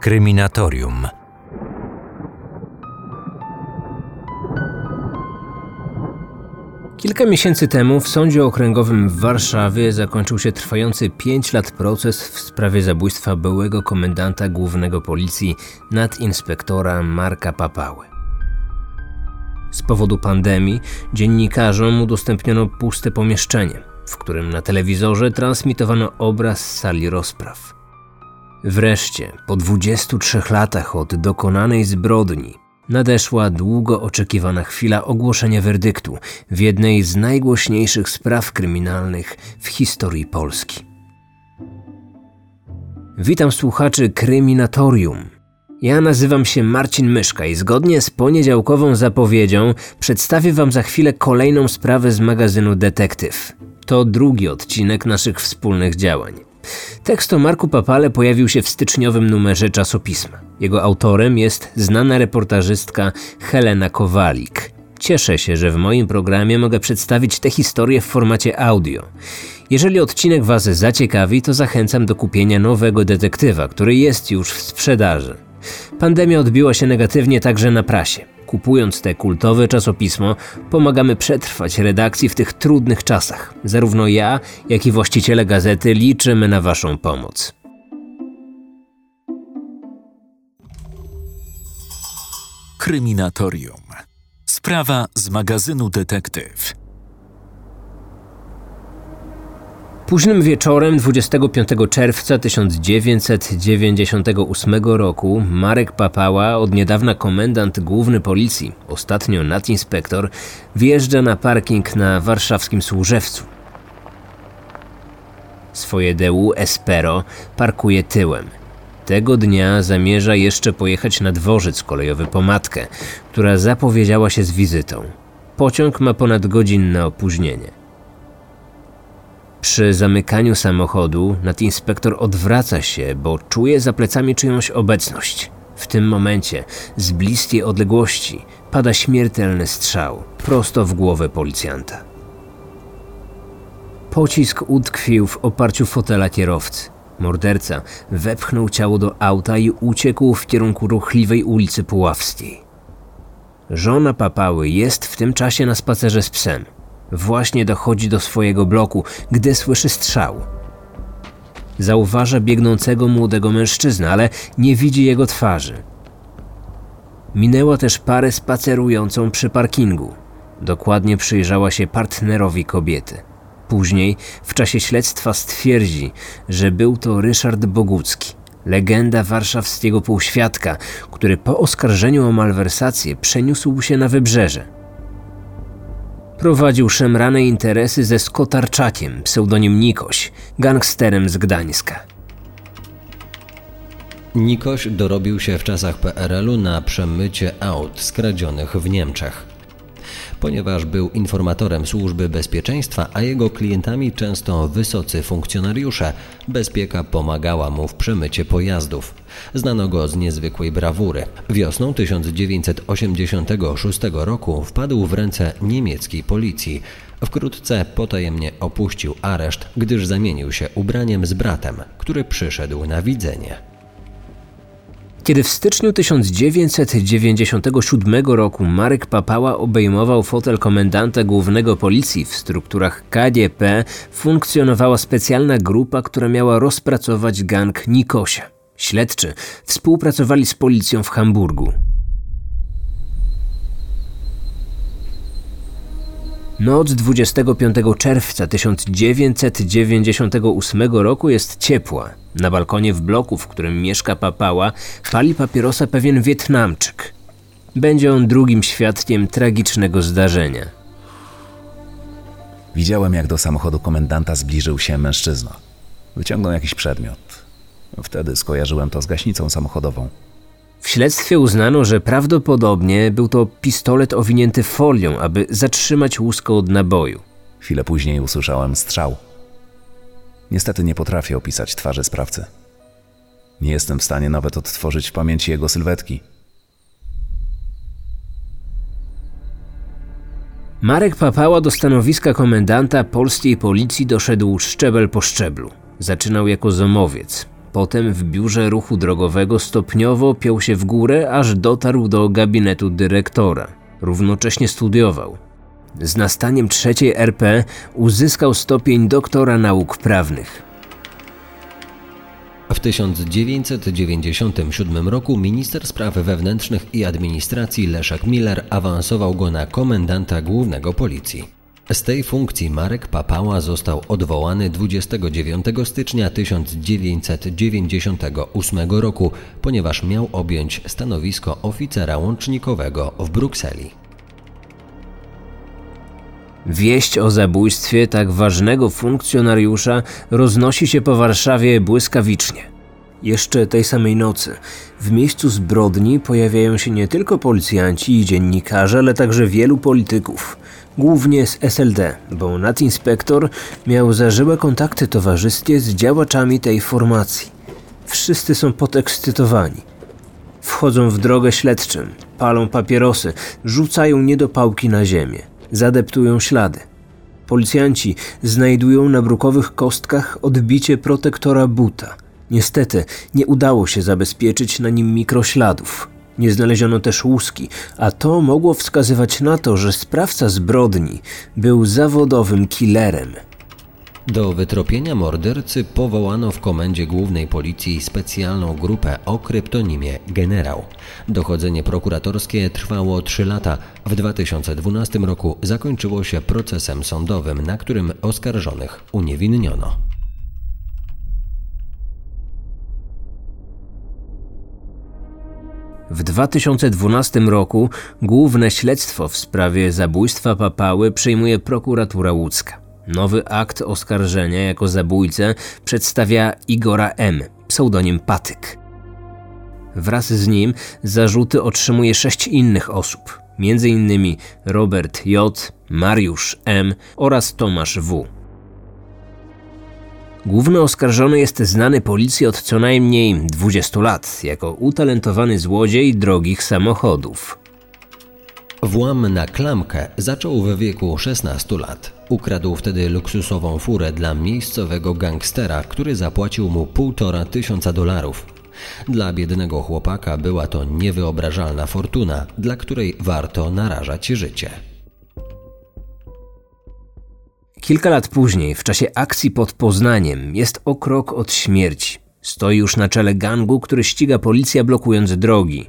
Kryminatorium. Kilka miesięcy temu w Sądzie Okręgowym w Warszawie zakończył się trwający 5 lat proces w sprawie zabójstwa byłego komendanta głównego policji nadinspektora Marka Papały. Z powodu pandemii dziennikarzom udostępniono puste pomieszczenie, w którym na telewizorze transmitowano obraz z sali rozpraw. Wreszcie, po 23 latach od dokonanej zbrodni, nadeszła długo oczekiwana chwila ogłoszenia werdyktu w jednej z najgłośniejszych spraw kryminalnych w historii Polski. Witam słuchaczy Kryminatorium. Ja nazywam się Marcin Myszka i zgodnie z poniedziałkową zapowiedzią przedstawię Wam za chwilę kolejną sprawę z magazynu Detektyw. To drugi odcinek naszych wspólnych działań. Tekst o Marku Papale pojawił się w styczniowym numerze czasopisma. Jego autorem jest znana reportażystka Helena Kowalik. Cieszę się, że w moim programie mogę przedstawić tę historię w formacie audio. Jeżeli odcinek Was zaciekawi, to zachęcam do kupienia nowego detektywa, który jest już w sprzedaży. Pandemia odbiła się negatywnie także na prasie. Kupując te kultowe czasopismo, pomagamy przetrwać redakcji w tych trudnych czasach. Zarówno ja, jak i właściciele gazety liczymy na Waszą pomoc. Kryminatorium. Sprawa z magazynu Detektyw. Późnym wieczorem 25 czerwca 1998 roku Marek Papała, od niedawna komendant główny policji, ostatnio nadinspektor, wjeżdża na parking na warszawskim Służewcu. Swoje DU Espero parkuje tyłem. Tego dnia zamierza jeszcze pojechać na dworzec kolejowy po matkę, która zapowiedziała się z wizytą. Pociąg ma ponad godzinne opóźnienie. Przy zamykaniu samochodu nadinspektor odwraca się, bo czuje za plecami czyjąś obecność. W tym momencie, z bliskiej odległości, pada śmiertelny strzał prosto w głowę policjanta. Pocisk utkwił w oparciu fotela kierowcy. Morderca wepchnął ciało do auta i uciekł w kierunku ruchliwej ulicy Puławskiej. Żona papały jest w tym czasie na spacerze z psem. Właśnie dochodzi do swojego bloku, gdy słyszy strzał. Zauważa biegnącego młodego mężczyznę, ale nie widzi jego twarzy. Minęła też parę spacerującą przy parkingu. Dokładnie przyjrzała się partnerowi kobiety. Później, w czasie śledztwa, stwierdzi, że był to Ryszard Bogucki, legenda warszawskiego półświadka, który po oskarżeniu o malwersację przeniósł się na wybrzeże. Prowadził szemrane interesy ze Skotarczakiem, pseudonim Nikoś, gangsterem z Gdańska. Nikoś dorobił się w czasach PRL-u na przemycie aut skradzionych w Niemczech. Ponieważ był informatorem służby bezpieczeństwa, a jego klientami często wysocy funkcjonariusze, bezpieka pomagała mu w przemycie pojazdów. Znano go z niezwykłej brawury. Wiosną 1986 roku wpadł w ręce niemieckiej policji. Wkrótce potajemnie opuścił areszt, gdyż zamienił się ubraniem z bratem, który przyszedł na widzenie. Kiedy w styczniu 1997 roku Marek Papała obejmował fotel komendanta głównego policji w strukturach KDP, funkcjonowała specjalna grupa, która miała rozpracować gang Nikosia. Śledczy współpracowali z policją w Hamburgu. Noc 25 czerwca 1998 roku jest ciepła. Na balkonie w bloku, w którym mieszka papała, pali papierosa pewien Wietnamczyk. Będzie on drugim świadkiem tragicznego zdarzenia. Widziałem, jak do samochodu komendanta zbliżył się mężczyzna. Wyciągnął jakiś przedmiot. Wtedy skojarzyłem to z gaśnicą samochodową. W śledztwie uznano, że prawdopodobnie był to pistolet owinięty folią, aby zatrzymać łusko od naboju. Chwilę później usłyszałem strzał. Niestety nie potrafię opisać twarzy sprawcy. Nie jestem w stanie nawet odtworzyć w pamięci jego sylwetki. Marek Papała do stanowiska komendanta polskiej policji doszedł szczebel po szczeblu. Zaczynał jako zomowiec. Potem w biurze ruchu drogowego stopniowo piął się w górę, aż dotarł do gabinetu dyrektora. Równocześnie studiował. Z nastaniem trzeciej RP uzyskał stopień doktora nauk prawnych. W 1997 roku minister spraw wewnętrznych i administracji Leszek Miller awansował go na komendanta głównego policji. Z tej funkcji Marek Papała został odwołany 29 stycznia 1998 roku, ponieważ miał objąć stanowisko oficera łącznikowego w Brukseli. Wieść o zabójstwie tak ważnego funkcjonariusza roznosi się po Warszawie błyskawicznie. Jeszcze tej samej nocy w miejscu zbrodni pojawiają się nie tylko policjanci i dziennikarze, ale także wielu polityków, głównie z SLD, bo nadinspektor miał zażyłe kontakty towarzyskie z działaczami tej formacji. Wszyscy są podekscytowani. Wchodzą w drogę śledczym, palą papierosy, rzucają niedopałki na ziemię zadeptują ślady. Policjanci znajdują na brukowych kostkach odbicie protektora buta. Niestety nie udało się zabezpieczyć na nim mikrośladów. Nie znaleziono też łuski, a to mogło wskazywać na to, że sprawca zbrodni był zawodowym killerem. Do wytropienia mordercy powołano w komendzie głównej policji specjalną grupę o kryptonimie Generał. Dochodzenie prokuratorskie trwało 3 lata. W 2012 roku zakończyło się procesem sądowym, na którym oskarżonych uniewinniono. W 2012 roku główne śledztwo w sprawie zabójstwa papały przejmuje prokuratura łódzka. Nowy akt oskarżenia jako zabójcę przedstawia Igora M., pseudonim Patyk. Wraz z nim zarzuty otrzymuje sześć innych osób, m.in. Robert J., Mariusz M. oraz Tomasz W. Główny oskarżony jest znany policji od co najmniej 20 lat jako utalentowany złodziej drogich samochodów. Włam na klamkę zaczął w wieku 16 lat. Ukradł wtedy luksusową furę dla miejscowego gangstera, który zapłacił mu półtora tysiąca dolarów. Dla biednego chłopaka była to niewyobrażalna fortuna, dla której warto narażać życie. Kilka lat później, w czasie akcji pod Poznaniem, jest o krok od śmierci. Stoi już na czele gangu, który ściga policja blokując drogi.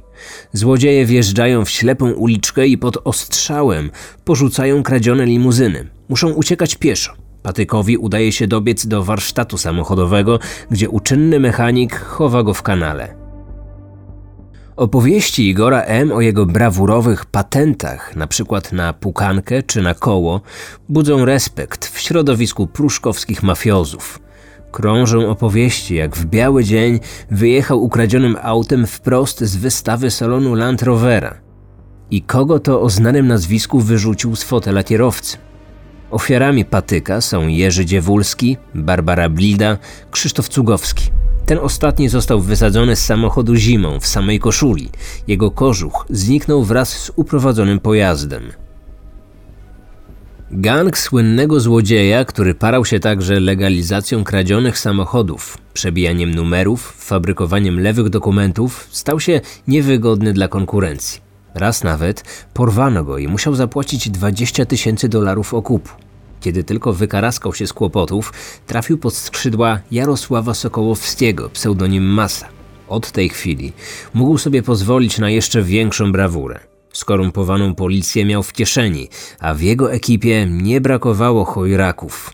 Złodzieje wjeżdżają w ślepą uliczkę i pod ostrzałem porzucają kradzione limuzyny. Muszą uciekać pieszo. Patykowi udaje się dobiec do warsztatu samochodowego, gdzie uczynny mechanik chowa go w kanale. Opowieści Igora M. o jego brawurowych patentach, np. na pukankę czy na koło, budzą respekt w środowisku pruszkowskich mafiozów. Krążą opowieści, jak w biały dzień wyjechał ukradzionym autem wprost z wystawy salonu Land Rovera. I kogo to o znanym nazwisku wyrzucił z fotela kierowcy. Ofiarami patyka są Jerzy Dziewulski, Barbara Blida, Krzysztof Cugowski. Ten ostatni został wysadzony z samochodu zimą w samej koszuli. Jego kożuch zniknął wraz z uprowadzonym pojazdem. Gang słynnego złodzieja, który parał się także legalizacją kradzionych samochodów, przebijaniem numerów, fabrykowaniem lewych dokumentów, stał się niewygodny dla konkurencji. Raz nawet porwano go i musiał zapłacić 20 tysięcy dolarów okupu. Kiedy tylko wykaraskał się z kłopotów, trafił pod skrzydła Jarosława Sokołowskiego, pseudonim Masa. Od tej chwili mógł sobie pozwolić na jeszcze większą brawurę. Skorumpowaną policję miał w kieszeni, a w jego ekipie nie brakowało chojraków.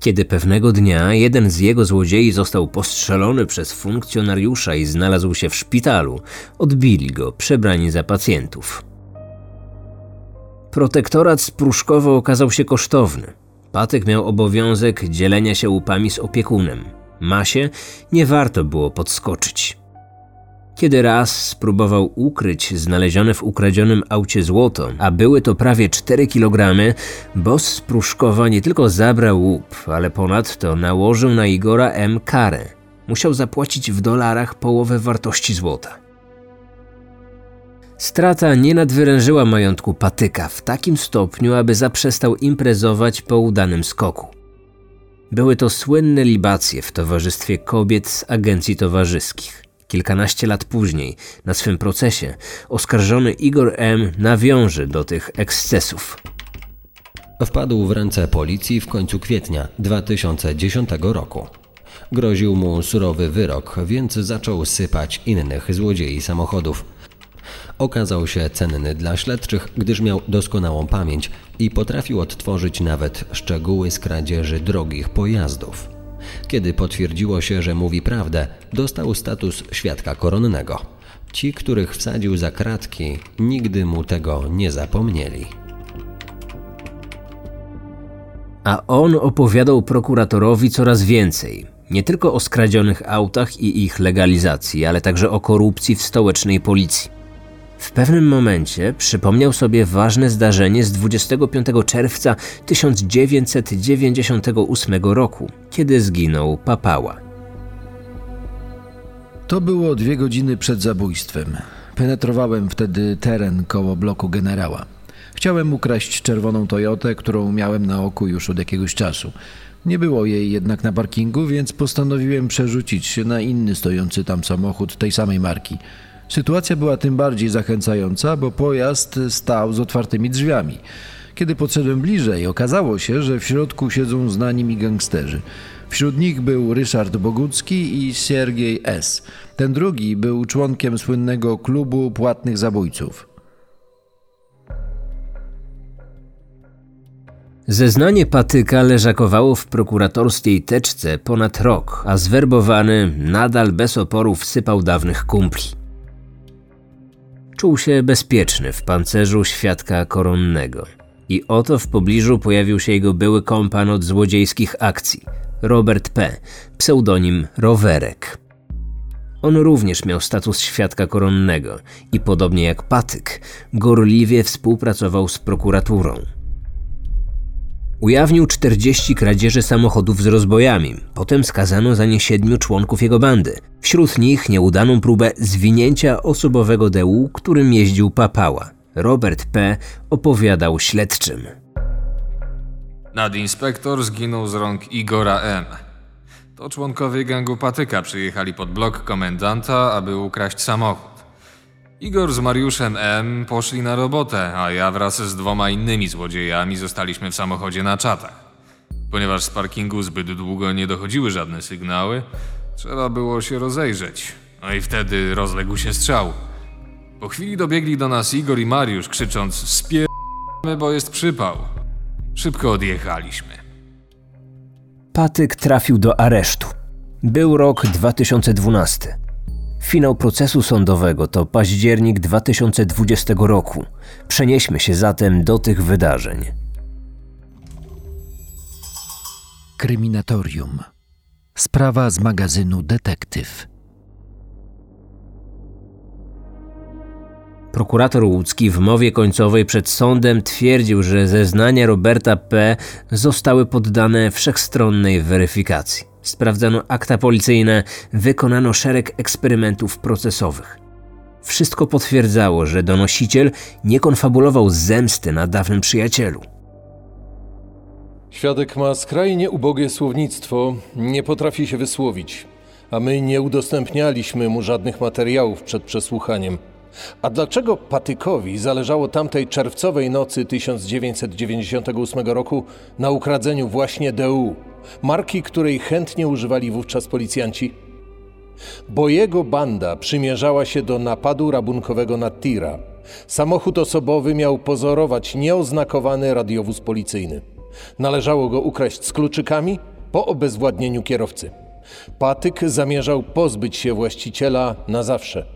Kiedy pewnego dnia jeden z jego złodziei został postrzelony przez funkcjonariusza i znalazł się w szpitalu, odbili go przebrani za pacjentów. Protektorat z okazał się kosztowny. Patek miał obowiązek dzielenia się łupami z opiekunem. Masie nie warto było podskoczyć. Kiedy raz spróbował ukryć znalezione w ukradzionym aucie złoto, a były to prawie 4 kg, boss z Pruszkowa nie tylko zabrał łup, ale ponadto nałożył na Igora M. karę. Musiał zapłacić w dolarach połowę wartości złota. Strata nie nadwyrężyła majątku patyka w takim stopniu, aby zaprzestał imprezować po udanym skoku. Były to słynne libacje w towarzystwie kobiet z agencji towarzyskich. Kilkanaście lat później, na swym procesie, oskarżony Igor M. nawiąże do tych ekscesów. Wpadł w ręce policji w końcu kwietnia 2010 roku. Groził mu surowy wyrok, więc zaczął sypać innych złodziei samochodów. Okazał się cenny dla śledczych, gdyż miał doskonałą pamięć i potrafił odtworzyć nawet szczegóły z kradzieży drogich pojazdów. Kiedy potwierdziło się, że mówi prawdę, dostał status świadka koronnego. Ci, których wsadził za kratki, nigdy mu tego nie zapomnieli. A on opowiadał prokuratorowi coraz więcej. Nie tylko o skradzionych autach i ich legalizacji, ale także o korupcji w stołecznej policji. W pewnym momencie przypomniał sobie ważne zdarzenie z 25 czerwca 1998 roku, kiedy zginął Papała. To było dwie godziny przed zabójstwem. Penetrowałem wtedy teren koło bloku generała. Chciałem ukraść czerwoną Toyotę, którą miałem na oku już od jakiegoś czasu. Nie było jej jednak na parkingu, więc postanowiłem przerzucić się na inny stojący tam samochód tej samej marki. Sytuacja była tym bardziej zachęcająca, bo pojazd stał z otwartymi drzwiami. Kiedy podszedłem bliżej, okazało się, że w środku siedzą znani mi gangsterzy. Wśród nich był Ryszard Bogucki i Siergiej S. Ten drugi był członkiem słynnego klubu płatnych zabójców. Zeznanie Patyka leżakowało w prokuratorskiej teczce ponad rok, a zwerbowany nadal bez oporu wsypał dawnych kumpli. Czuł się bezpieczny w pancerzu świadka koronnego. I oto w pobliżu pojawił się jego były kompan od złodziejskich akcji, Robert P., pseudonim Rowerek. On również miał status świadka koronnego i podobnie jak Patyk, gorliwie współpracował z prokuraturą. Ujawnił 40 kradzieży samochodów z rozbojami. Potem skazano za nie siedmiu członków jego bandy. Wśród nich nieudaną próbę zwinięcia osobowego DU, którym jeździł Papała. Robert P. opowiadał śledczym. Nadinspektor zginął z rąk Igora M. To członkowie gangu Patyka przyjechali pod blok komendanta, aby ukraść samochód. Igor z Mariuszem M. poszli na robotę, a ja wraz z dwoma innymi złodziejami zostaliśmy w samochodzie na czatach. Ponieważ z parkingu zbyt długo nie dochodziły żadne sygnały, trzeba było się rozejrzeć. No i wtedy rozległ się strzał. Po chwili dobiegli do nas Igor i Mariusz, krzycząc spieramy, bo jest przypał. Szybko odjechaliśmy. Patyk trafił do aresztu. Był rok 2012. Finał procesu sądowego to październik 2020 roku. Przenieśmy się zatem do tych wydarzeń. Kryminatorium. Sprawa z magazynu Detektyw. Prokurator łódzki w mowie końcowej przed sądem twierdził, że zeznania Roberta P. zostały poddane wszechstronnej weryfikacji. Sprawdzano akta policyjne, wykonano szereg eksperymentów procesowych. Wszystko potwierdzało, że donosiciel nie konfabulował zemsty na dawnym przyjacielu. Świadek ma skrajnie ubogie słownictwo, nie potrafi się wysłowić, a my nie udostępnialiśmy mu żadnych materiałów przed przesłuchaniem. A dlaczego Patykowi zależało tamtej czerwcowej nocy 1998 roku na ukradzeniu właśnie DU, marki, której chętnie używali wówczas policjanci? Bo jego banda przymierzała się do napadu rabunkowego na tira. Samochód osobowy miał pozorować nieoznakowany radiowóz policyjny. Należało go ukraść z kluczykami po obezwładnieniu kierowcy. Patyk zamierzał pozbyć się właściciela na zawsze –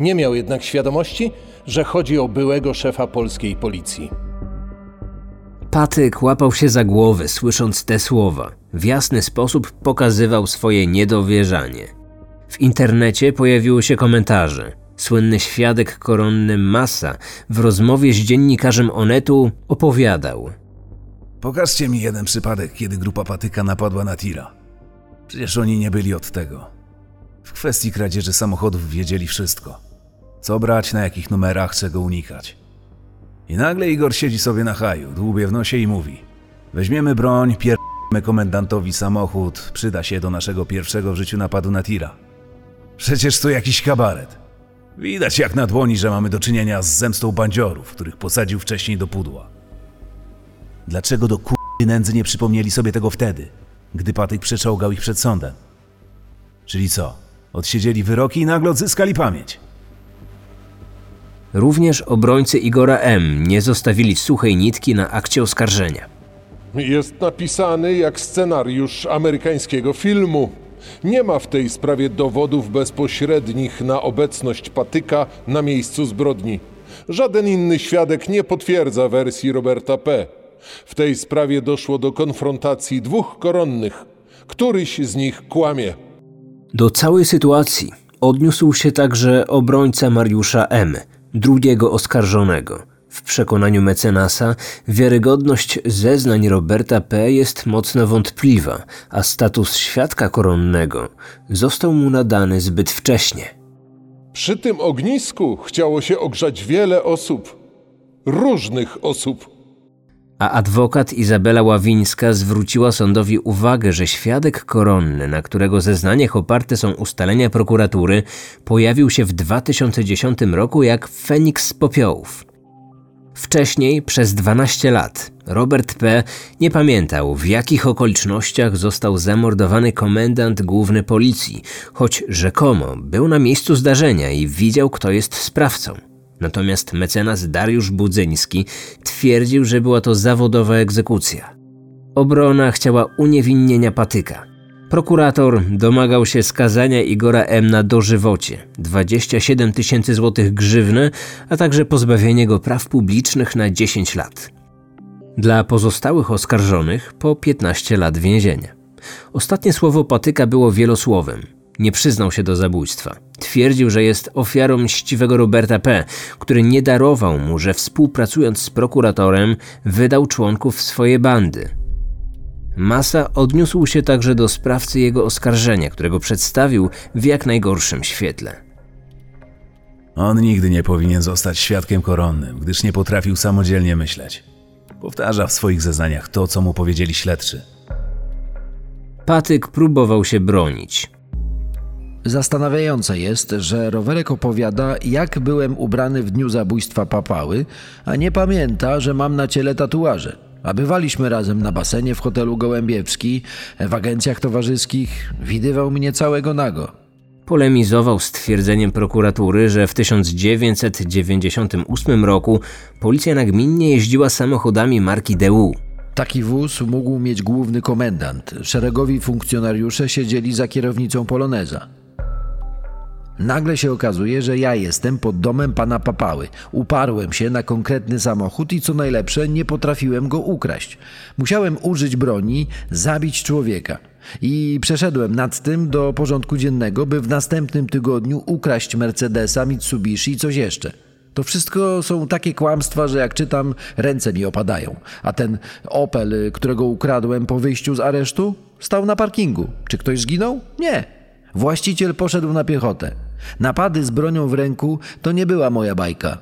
nie miał jednak świadomości, że chodzi o byłego szefa polskiej policji. Patyk łapał się za głowę, słysząc te słowa. W jasny sposób pokazywał swoje niedowierzanie. W internecie pojawiły się komentarze. Słynny świadek koronny Massa w rozmowie z dziennikarzem Onetu opowiadał. Pokażcie mi jeden przypadek, kiedy grupa Patyka napadła na Tira. Przecież oni nie byli od tego. W kwestii kradzieży samochodów wiedzieli wszystko. Co brać, na jakich numerach, czego unikać. I nagle Igor siedzi sobie na haju, dłubie w nosie i mówi Weźmiemy broń, pier... k***my komendantowi samochód przyda się do naszego pierwszego w życiu napadu na tira. Przecież to jakiś kabaret. Widać jak na dłoni, że mamy do czynienia z zemstą bandziorów, których posadził wcześniej do pudła. Dlaczego do k***y nędzy nie przypomnieli sobie tego wtedy, gdy Patyk przeczołgał ich przed sądem? Czyli co? Odsiedzieli wyroki i nagle odzyskali pamięć. Również obrońcy Igora M. nie zostawili suchej nitki na akcie oskarżenia. Jest napisany jak scenariusz amerykańskiego filmu. Nie ma w tej sprawie dowodów bezpośrednich na obecność patyka na miejscu zbrodni. Żaden inny świadek nie potwierdza wersji Roberta P. W tej sprawie doszło do konfrontacji dwóch koronnych. Któryś z nich kłamie. Do całej sytuacji odniósł się także obrońca Mariusza M., drugiego oskarżonego. W przekonaniu mecenasa wiarygodność zeznań Roberta P. jest mocno wątpliwa, a status świadka koronnego został mu nadany zbyt wcześnie. Przy tym ognisku chciało się ogrzać wiele osób. Różnych osób. A adwokat Izabela Ławińska zwróciła sądowi uwagę, że świadek koronny, na którego zeznaniach oparte są ustalenia prokuratury, pojawił się w 2010 roku jak Feniks z popiołów. Wcześniej, przez 12 lat, Robert P. nie pamiętał, w jakich okolicznościach został zamordowany komendant główny policji, choć rzekomo był na miejscu zdarzenia i widział, kto jest sprawcą. Natomiast mecenas Dariusz Budzyński twierdził, że była to zawodowa egzekucja. Obrona chciała uniewinnienia patyka. Prokurator domagał się skazania Igora M. na dożywocie, 27 tysięcy złotych grzywny, a także pozbawienie go praw publicznych na 10 lat. Dla pozostałych oskarżonych po 15 lat więzienia. Ostatnie słowo Patyka było wielosłowem. Nie przyznał się do zabójstwa. Twierdził, że jest ofiarą mściwego Roberta P., który nie darował mu, że współpracując z prokuratorem wydał członków swojej bandy – Masa odniósł się także do sprawcy jego oskarżenia, którego przedstawił w jak najgorszym świetle. On nigdy nie powinien zostać świadkiem koronnym, gdyż nie potrafił samodzielnie myśleć. Powtarza w swoich zeznaniach to, co mu powiedzieli śledczy. Patyk próbował się bronić. Zastanawiające jest, że rowerek opowiada, jak byłem ubrany w dniu zabójstwa papały, a nie pamięta, że mam na ciele tatuaże. A bywaliśmy razem na basenie w hotelu Gołębiewski, w agencjach towarzyskich. Widywał mnie całego nago. Polemizował z twierdzeniem prokuratury, że w 1998 roku policja nagminnie jeździła samochodami marki DU. Taki wóz mógł mieć główny komendant. Szeregowi funkcjonariusze siedzieli za kierownicą Poloneza. Nagle się okazuje, że ja jestem pod domem pana Papały. Uparłem się na konkretny samochód i co najlepsze, nie potrafiłem go ukraść. Musiałem użyć broni, zabić człowieka. I przeszedłem nad tym do porządku dziennego, by w następnym tygodniu ukraść Mercedesa, Mitsubishi i coś jeszcze. To wszystko są takie kłamstwa, że jak czytam, ręce mi opadają. A ten Opel, którego ukradłem po wyjściu z aresztu, stał na parkingu. Czy ktoś zginął? Nie. Właściciel poszedł na piechotę. Napady z bronią w ręku to nie była moja bajka.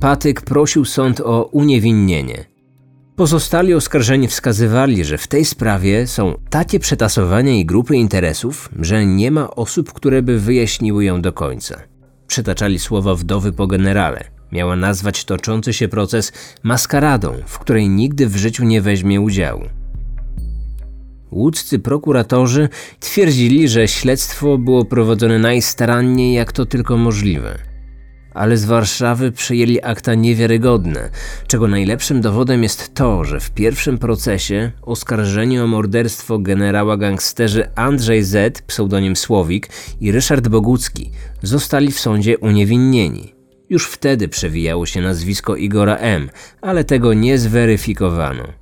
Patyk prosił sąd o uniewinnienie. Pozostali oskarżeni wskazywali, że w tej sprawie są takie przetasowania i grupy interesów, że nie ma osób, które by wyjaśniły ją do końca. Przytaczali słowa wdowy po generale. Miała nazwać toczący się proces maskaradą, w której nigdy w życiu nie weźmie udziału. Łódzcy prokuratorzy twierdzili, że śledztwo było prowadzone najstaranniej jak to tylko możliwe. Ale z Warszawy przyjęli akta niewiarygodne, czego najlepszym dowodem jest to, że w pierwszym procesie oskarżeni o morderstwo generała gangsterzy Andrzej Z, pseudonim Słowik i Ryszard Bogucki zostali w sądzie uniewinnieni. Już wtedy przewijało się nazwisko Igora M., ale tego nie zweryfikowano.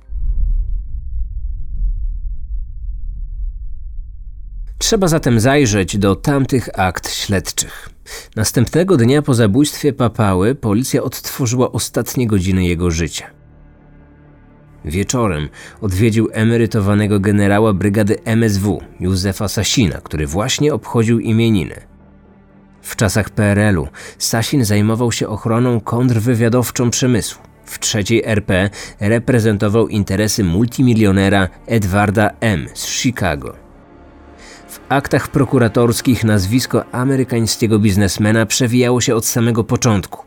Trzeba zatem zajrzeć do tamtych akt śledczych. Następnego dnia po zabójstwie papały policja odtworzyła ostatnie godziny jego życia. Wieczorem odwiedził emerytowanego generała brygady MSW Józefa Sasina, który właśnie obchodził imieniny. W czasach PRL-u Sasin zajmował się ochroną kontrwywiadowczą przemysłu. W trzeciej RP reprezentował interesy multimilionera Edwarda M. z Chicago. Aktach prokuratorskich nazwisko amerykańskiego biznesmena przewijało się od samego początku.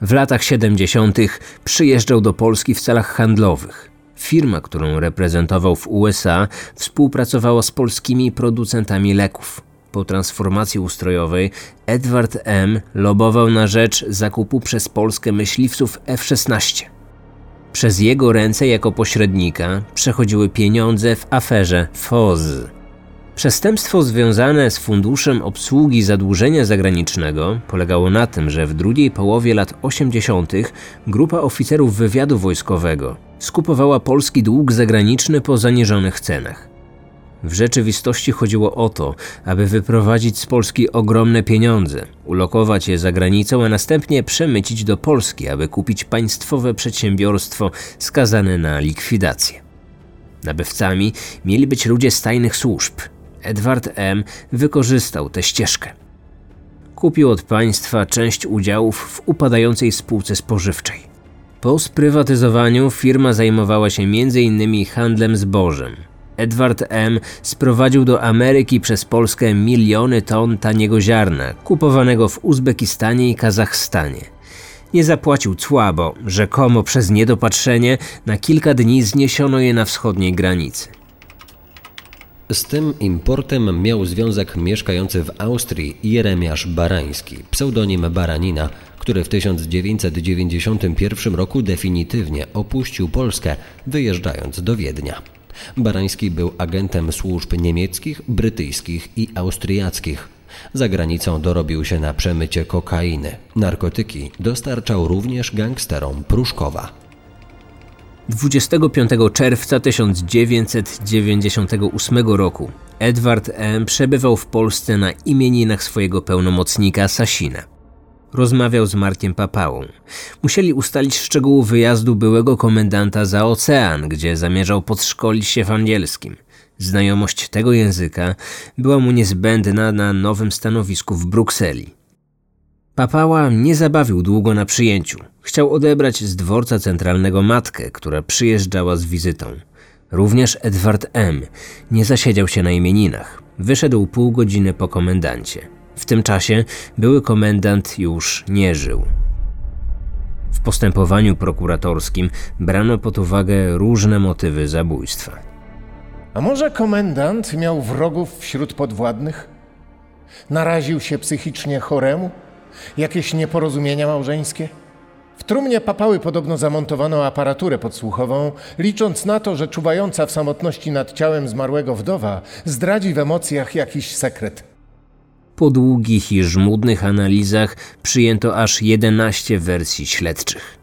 W latach 70. przyjeżdżał do Polski w celach handlowych. Firma, którą reprezentował w USA, współpracowała z polskimi producentami leków. Po transformacji ustrojowej Edward M. lobował na rzecz zakupu przez Polskę myśliwców F-16. Przez jego ręce jako pośrednika przechodziły pieniądze w aferze FOZ. Przestępstwo związane z Funduszem Obsługi Zadłużenia Zagranicznego polegało na tym, że w drugiej połowie lat 80. grupa oficerów wywiadu wojskowego skupowała polski dług zagraniczny po zaniżonych cenach. W rzeczywistości chodziło o to, aby wyprowadzić z Polski ogromne pieniądze, ulokować je za granicą, a następnie przemycić do Polski, aby kupić państwowe przedsiębiorstwo skazane na likwidację. Nabywcami mieli być ludzie z tajnych służb. Edward M. wykorzystał tę ścieżkę. Kupił od państwa część udziałów w upadającej spółce spożywczej. Po sprywatyzowaniu firma zajmowała się m.in. handlem zbożem, Edward M. sprowadził do Ameryki przez Polskę miliony ton taniego ziarna, kupowanego w Uzbekistanie i Kazachstanie. Nie zapłacił cła, bo rzekomo przez niedopatrzenie na kilka dni zniesiono je na wschodniej granicy. Z tym importem miał związek mieszkający w Austrii Jeremiasz Barański, pseudonim Baranina, który w 1991 roku definitywnie opuścił Polskę, wyjeżdżając do Wiednia. Barański był agentem służb niemieckich, brytyjskich i austriackich. Za granicą dorobił się na przemycie kokainy. Narkotyki dostarczał również gangsterom Pruszkowa. 25 czerwca 1998 roku Edward M. przebywał w Polsce na imieninach swojego pełnomocnika Sasina. Rozmawiał z Markiem Papałą. Musieli ustalić szczegóły wyjazdu byłego komendanta za ocean, gdzie zamierzał podszkolić się w angielskim. Znajomość tego języka była mu niezbędna na nowym stanowisku w Brukseli. Papała nie zabawił długo na przyjęciu. Chciał odebrać z dworca centralnego matkę, która przyjeżdżała z wizytą. Również Edward M. nie zasiedział się na imieninach. Wyszedł pół godziny po komendancie. W tym czasie były komendant już nie żył. W postępowaniu prokuratorskim brano pod uwagę różne motywy zabójstwa. A może komendant miał wrogów wśród podwładnych? Naraził się psychicznie choremu? Jakieś nieporozumienia małżeńskie? W trumnie papały podobno zamontowano aparaturę podsłuchową, licząc na to, że czuwająca w samotności nad ciałem zmarłego wdowa zdradzi w emocjach jakiś sekret. Po długich i żmudnych analizach przyjęto aż 11 wersji śledczych.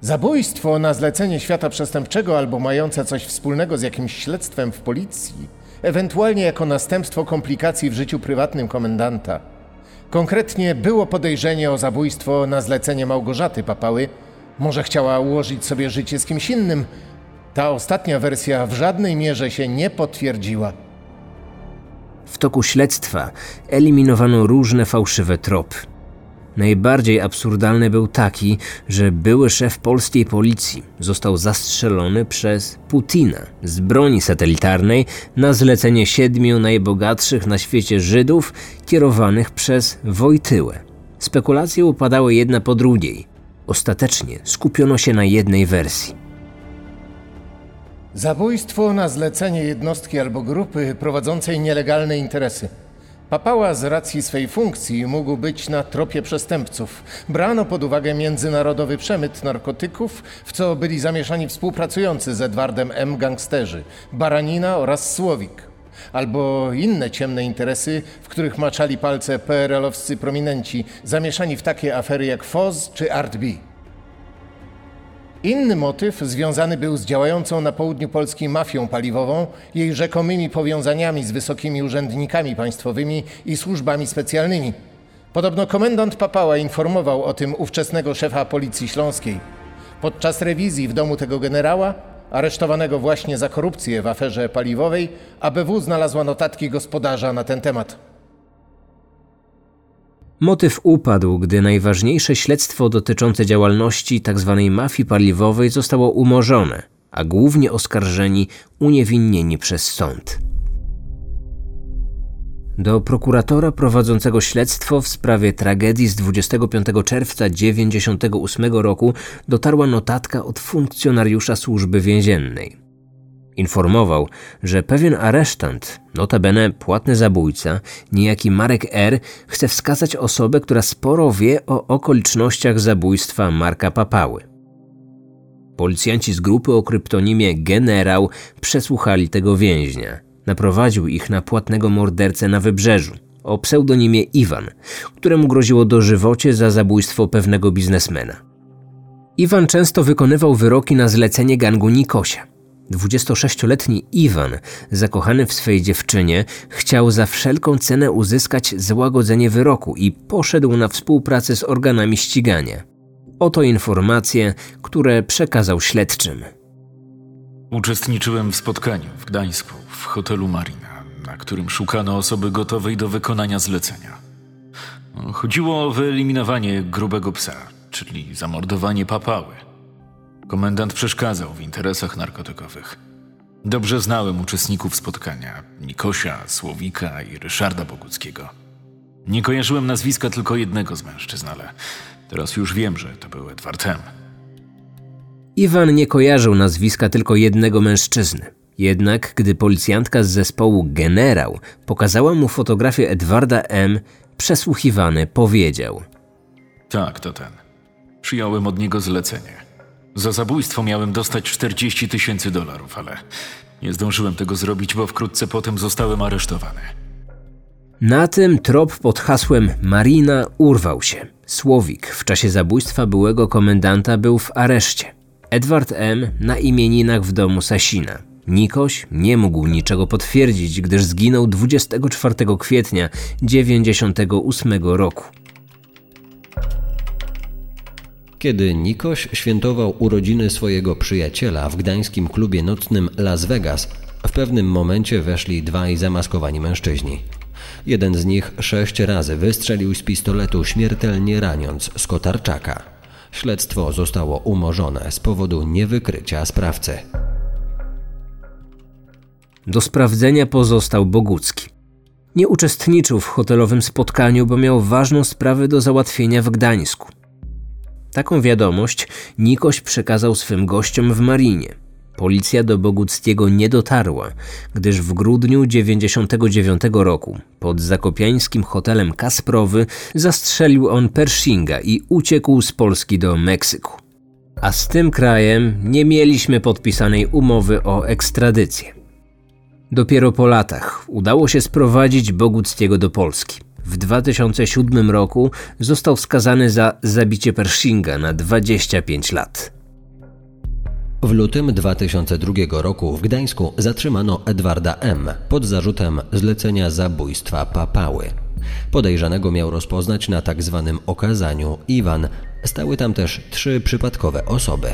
Zabójstwo na zlecenie świata przestępczego albo mające coś wspólnego z jakimś śledztwem w policji, ewentualnie jako następstwo komplikacji w życiu prywatnym komendanta. Konkretnie było podejrzenie o zabójstwo na zlecenie Małgorzaty Papały. Może chciała ułożyć sobie życie z kimś innym. Ta ostatnia wersja w żadnej mierze się nie potwierdziła. W toku śledztwa eliminowano różne fałszywe tropy. Najbardziej absurdalny był taki, że były szef polskiej policji został zastrzelony przez Putina z broni satelitarnej na zlecenie siedmiu najbogatszych na świecie Żydów kierowanych przez Wojtyłę. Spekulacje upadały jedna po drugiej. Ostatecznie skupiono się na jednej wersji. Zabójstwo na zlecenie jednostki albo grupy prowadzącej nielegalne interesy. Papała z racji swej funkcji mógł być na tropie przestępców. Brano pod uwagę międzynarodowy przemyt narkotyków, w co byli zamieszani współpracujący z Edwardem M. gangsterzy, Baranina oraz Słowik. Albo inne ciemne interesy, w których maczali palce PRL-owscy prominenci, zamieszani w takie afery jak FOZ czy Art B. Inny motyw związany był z działającą na południu Polski mafią paliwową, jej rzekomymi powiązaniami z wysokimi urzędnikami państwowymi i służbami specjalnymi. Podobno komendant Papała informował o tym ówczesnego szefa Policji Śląskiej. Podczas rewizji w domu tego generała, aresztowanego właśnie za korupcję w aferze paliwowej, ABW znalazła notatki gospodarza na ten temat. Motyw upadł, gdy najważniejsze śledztwo dotyczące działalności tzw. mafii paliwowej zostało umorzone, a głównie oskarżeni uniewinnieni przez sąd. Do prokuratora prowadzącego śledztwo w sprawie tragedii z 25 czerwca 1998 roku dotarła notatka od funkcjonariusza służby więziennej. Informował, że pewien aresztant, notabene płatny zabójca, niejaki Marek R., chce wskazać osobę, która sporo wie o okolicznościach zabójstwa Marka Papały. Policjanci z grupy o kryptonimie Generał przesłuchali tego więźnia. Naprowadził ich na płatnego mordercę na wybrzeżu o pseudonimie Iwan, któremu groziło dożywocie za zabójstwo pewnego biznesmena. Iwan często wykonywał wyroki na zlecenie gangu Nikosia. 26-letni Iwan, zakochany w swej dziewczynie, chciał za wszelką cenę uzyskać złagodzenie wyroku i poszedł na współpracę z organami ścigania. Oto informacje, które przekazał śledczym. Uczestniczyłem w spotkaniu w Gdańsku, w hotelu Marina, na którym szukano osoby gotowej do wykonania zlecenia. Chodziło o wyeliminowanie grubego psa, czyli zamordowanie papały. Komendant przeszkadzał w interesach narkotykowych. Dobrze znałem uczestników spotkania Nikosia, Słowika i Ryszarda Boguckiego. Nie kojarzyłem nazwiska tylko jednego z mężczyzn, ale teraz już wiem, że to był Edward M. Iwan nie kojarzył nazwiska tylko jednego mężczyzny. Jednak gdy policjantka z zespołu Generał pokazała mu fotografię Edwarda M., przesłuchiwany powiedział: Tak, to ten. Przyjąłem od niego zlecenie. Za zabójstwo miałem dostać 40 tysięcy dolarów, ale nie zdążyłem tego zrobić, bo wkrótce potem zostałem aresztowany. Na tym trop pod hasłem Marina urwał się. Słowik w czasie zabójstwa byłego komendanta był w areszcie. Edward M. na imieninach w domu Sasina. Nikoś nie mógł niczego potwierdzić, gdyż zginął 24 kwietnia 1998 roku. Kiedy Nikoś świętował urodziny swojego przyjaciela w gdańskim klubie nocnym Las Vegas, w pewnym momencie weszli dwaj zamaskowani mężczyźni. Jeden z nich sześć razy wystrzelił z pistoletu, śmiertelnie raniąc Skotarczaka. Śledztwo zostało umorzone z powodu niewykrycia sprawcy. Do sprawdzenia pozostał Bogucki. Nie uczestniczył w hotelowym spotkaniu, bo miał ważną sprawę do załatwienia w Gdańsku. Taką wiadomość Nikoś przekazał swym gościom w Marinie. Policja do Boguckiego nie dotarła, gdyż w grudniu 99 roku pod zakopiańskim hotelem Kasprowy zastrzelił on Pershinga i uciekł z Polski do Meksyku. A z tym krajem nie mieliśmy podpisanej umowy o ekstradycję. Dopiero po latach udało się sprowadzić Boguckiego do Polski. W 2007 roku został skazany za zabicie Pershinga na 25 lat. W lutym 2002 roku w Gdańsku zatrzymano Edwarda M. pod zarzutem zlecenia zabójstwa papały. Podejrzanego miał rozpoznać na tak zwanym okazaniu Iwan. Stały tam też trzy przypadkowe osoby.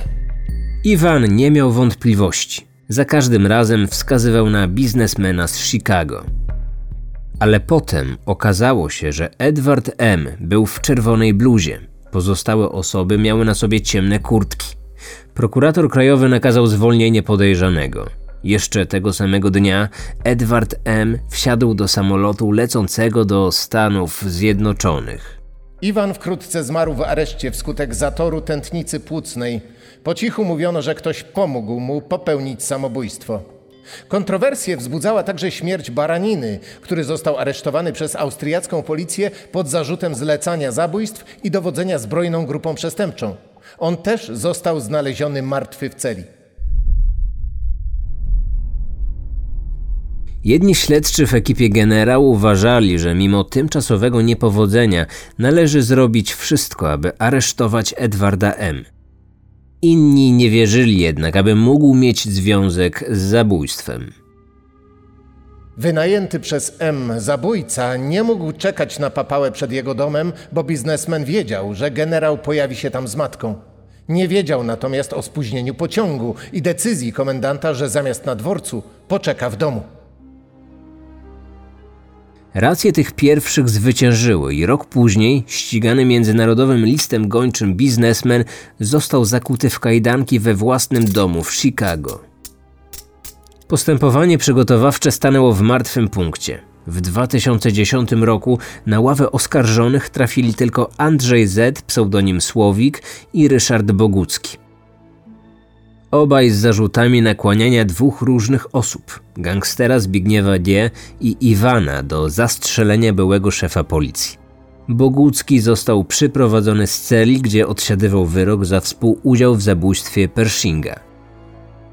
Iwan nie miał wątpliwości. Za każdym razem wskazywał na biznesmena z Chicago. Ale potem okazało się, że Edward M. był w czerwonej bluzie. Pozostałe osoby miały na sobie ciemne kurtki. Prokurator krajowy nakazał zwolnienie podejrzanego. Jeszcze tego samego dnia Edward M. wsiadł do samolotu lecącego do Stanów Zjednoczonych. Iwan wkrótce zmarł w areszcie wskutek zatoru tętnicy płucnej. Po cichu mówiono, że ktoś pomógł mu popełnić samobójstwo. Kontrowersję wzbudzała także śmierć Baraniny, który został aresztowany przez austriacką policję pod zarzutem zlecania zabójstw i dowodzenia zbrojną grupą przestępczą. On też został znaleziony martwy w celi. Jedni śledczy w ekipie generału uważali, że mimo tymczasowego niepowodzenia należy zrobić wszystko, aby aresztować Edwarda M. Inni nie wierzyli jednak, aby mógł mieć związek z zabójstwem. Wynajęty przez M zabójca nie mógł czekać na papałę przed jego domem, bo biznesmen wiedział, że generał pojawi się tam z matką. Nie wiedział natomiast o spóźnieniu pociągu i decyzji komendanta, że zamiast na dworcu poczeka w domu. Racje tych pierwszych zwyciężyły i rok później ścigany międzynarodowym listem gończym biznesmen został zakuty w kajdanki we własnym domu w Chicago. Postępowanie przygotowawcze stanęło w martwym punkcie. W 2010 roku na ławę oskarżonych trafili tylko Andrzej Z, pseudonim Słowik i Ryszard Bogucki. Obaj z zarzutami nakłaniania dwóch różnych osób gangstera Zbigniewa D. i Iwana do zastrzelenia byłego szefa policji. Bogucki został przyprowadzony z celi, gdzie odsiadywał wyrok za współudział w zabójstwie Pershinga.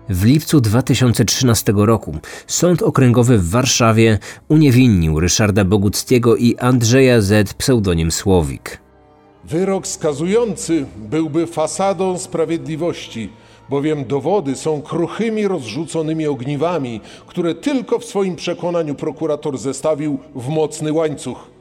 W lipcu 2013 roku Sąd Okręgowy w Warszawie uniewinnił Ryszarda Boguckiego i Andrzeja Z. pseudonim Słowik. Wyrok skazujący byłby fasadą sprawiedliwości, bowiem dowody są kruchymi, rozrzuconymi ogniwami, które tylko w swoim przekonaniu prokurator zestawił w mocny łańcuch.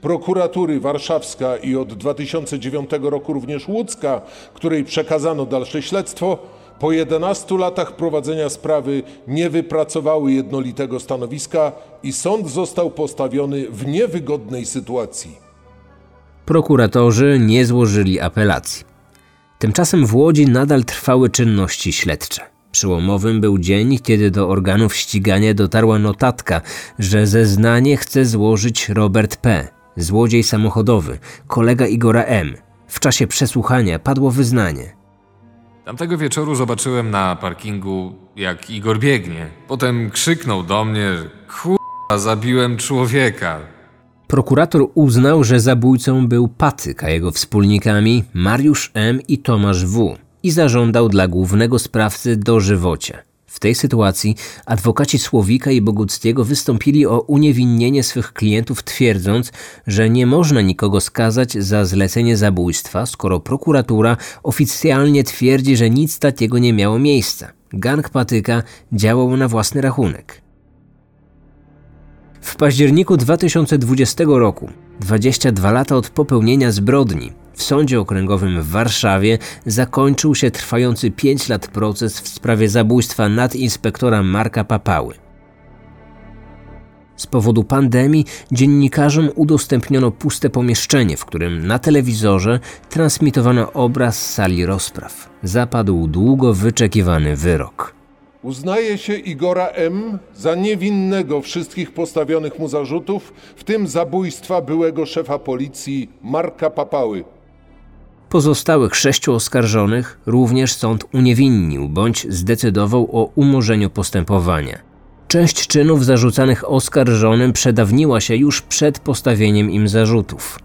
Prokuratury warszawska i od 2009 roku również łódzka, której przekazano dalsze śledztwo, po 11 latach prowadzenia sprawy nie wypracowały jednolitego stanowiska i sąd został postawiony w niewygodnej sytuacji. Prokuratorzy nie złożyli apelacji. Tymczasem w Łodzi nadal trwały czynności śledcze. Przyłomowym był dzień, kiedy do organów ścigania dotarła notatka, że zeznanie chce złożyć Robert P., złodziej samochodowy, kolega Igora M. W czasie przesłuchania padło wyznanie. Tamtego wieczoru zobaczyłem na parkingu, jak Igor biegnie. Potem krzyknął do mnie, kurwa, zabiłem człowieka. Prokurator uznał, że zabójcą był Patyk, a jego wspólnikami Mariusz M. i Tomasz W. i zażądał dla głównego sprawcy dożywocie. W tej sytuacji adwokaci Słowika i Boguckiego wystąpili o uniewinnienie swych klientów, twierdząc, że nie można nikogo skazać za zlecenie zabójstwa, skoro prokuratura oficjalnie twierdzi, że nic takiego nie miało miejsca. Gang Patyka działał na własny rachunek. W październiku 2020 roku, 22 lata od popełnienia zbrodni, w Sądzie Okręgowym w Warszawie zakończył się trwający 5 lat proces w sprawie zabójstwa nadinspektora Marka Papały. Z powodu pandemii dziennikarzom udostępniono puste pomieszczenie, w którym na telewizorze transmitowano obraz sali rozpraw. Zapadł długo wyczekiwany wyrok. Uznaje się Igora M. za niewinnego wszystkich postawionych mu zarzutów, w tym zabójstwa byłego szefa policji Marka Papały. Pozostałych sześciu oskarżonych również sąd uniewinnił bądź zdecydował o umorzeniu postępowania. Część czynów zarzucanych oskarżonym przedawniła się już przed postawieniem im zarzutów.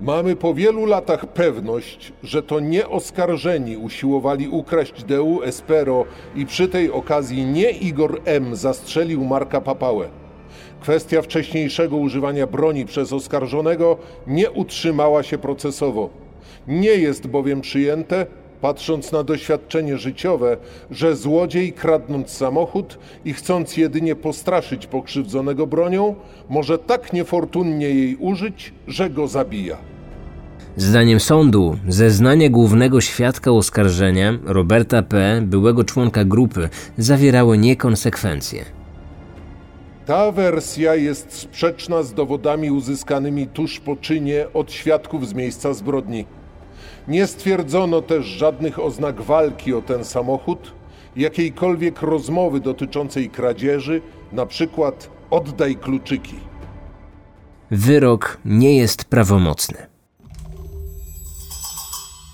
Mamy po wielu latach pewność, że to nie oskarżeni usiłowali ukraść DU Espero i przy tej okazji nie Igor M. zastrzelił Marka Papałę. Kwestia wcześniejszego używania broni przez oskarżonego nie utrzymała się procesowo. Nie jest bowiem przyjęte, patrząc na doświadczenie życiowe, że złodziej kradnąc samochód i chcąc jedynie postraszyć pokrzywdzonego bronią, może tak niefortunnie jej użyć, że go zabija. Zdaniem sądu, zeznanie głównego świadka oskarżenia, Roberta P., byłego członka grupy, zawierały niekonsekwencje. Ta wersja jest sprzeczna z dowodami uzyskanymi tuż po czynie od świadków z miejsca zbrodni. Nie stwierdzono też żadnych oznak walki o ten samochód, jakiejkolwiek rozmowy dotyczącej kradzieży, na przykład oddaj kluczyki. Wyrok nie jest prawomocny.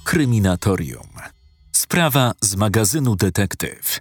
Kryminatorium. Sprawa z magazynu Detektyw.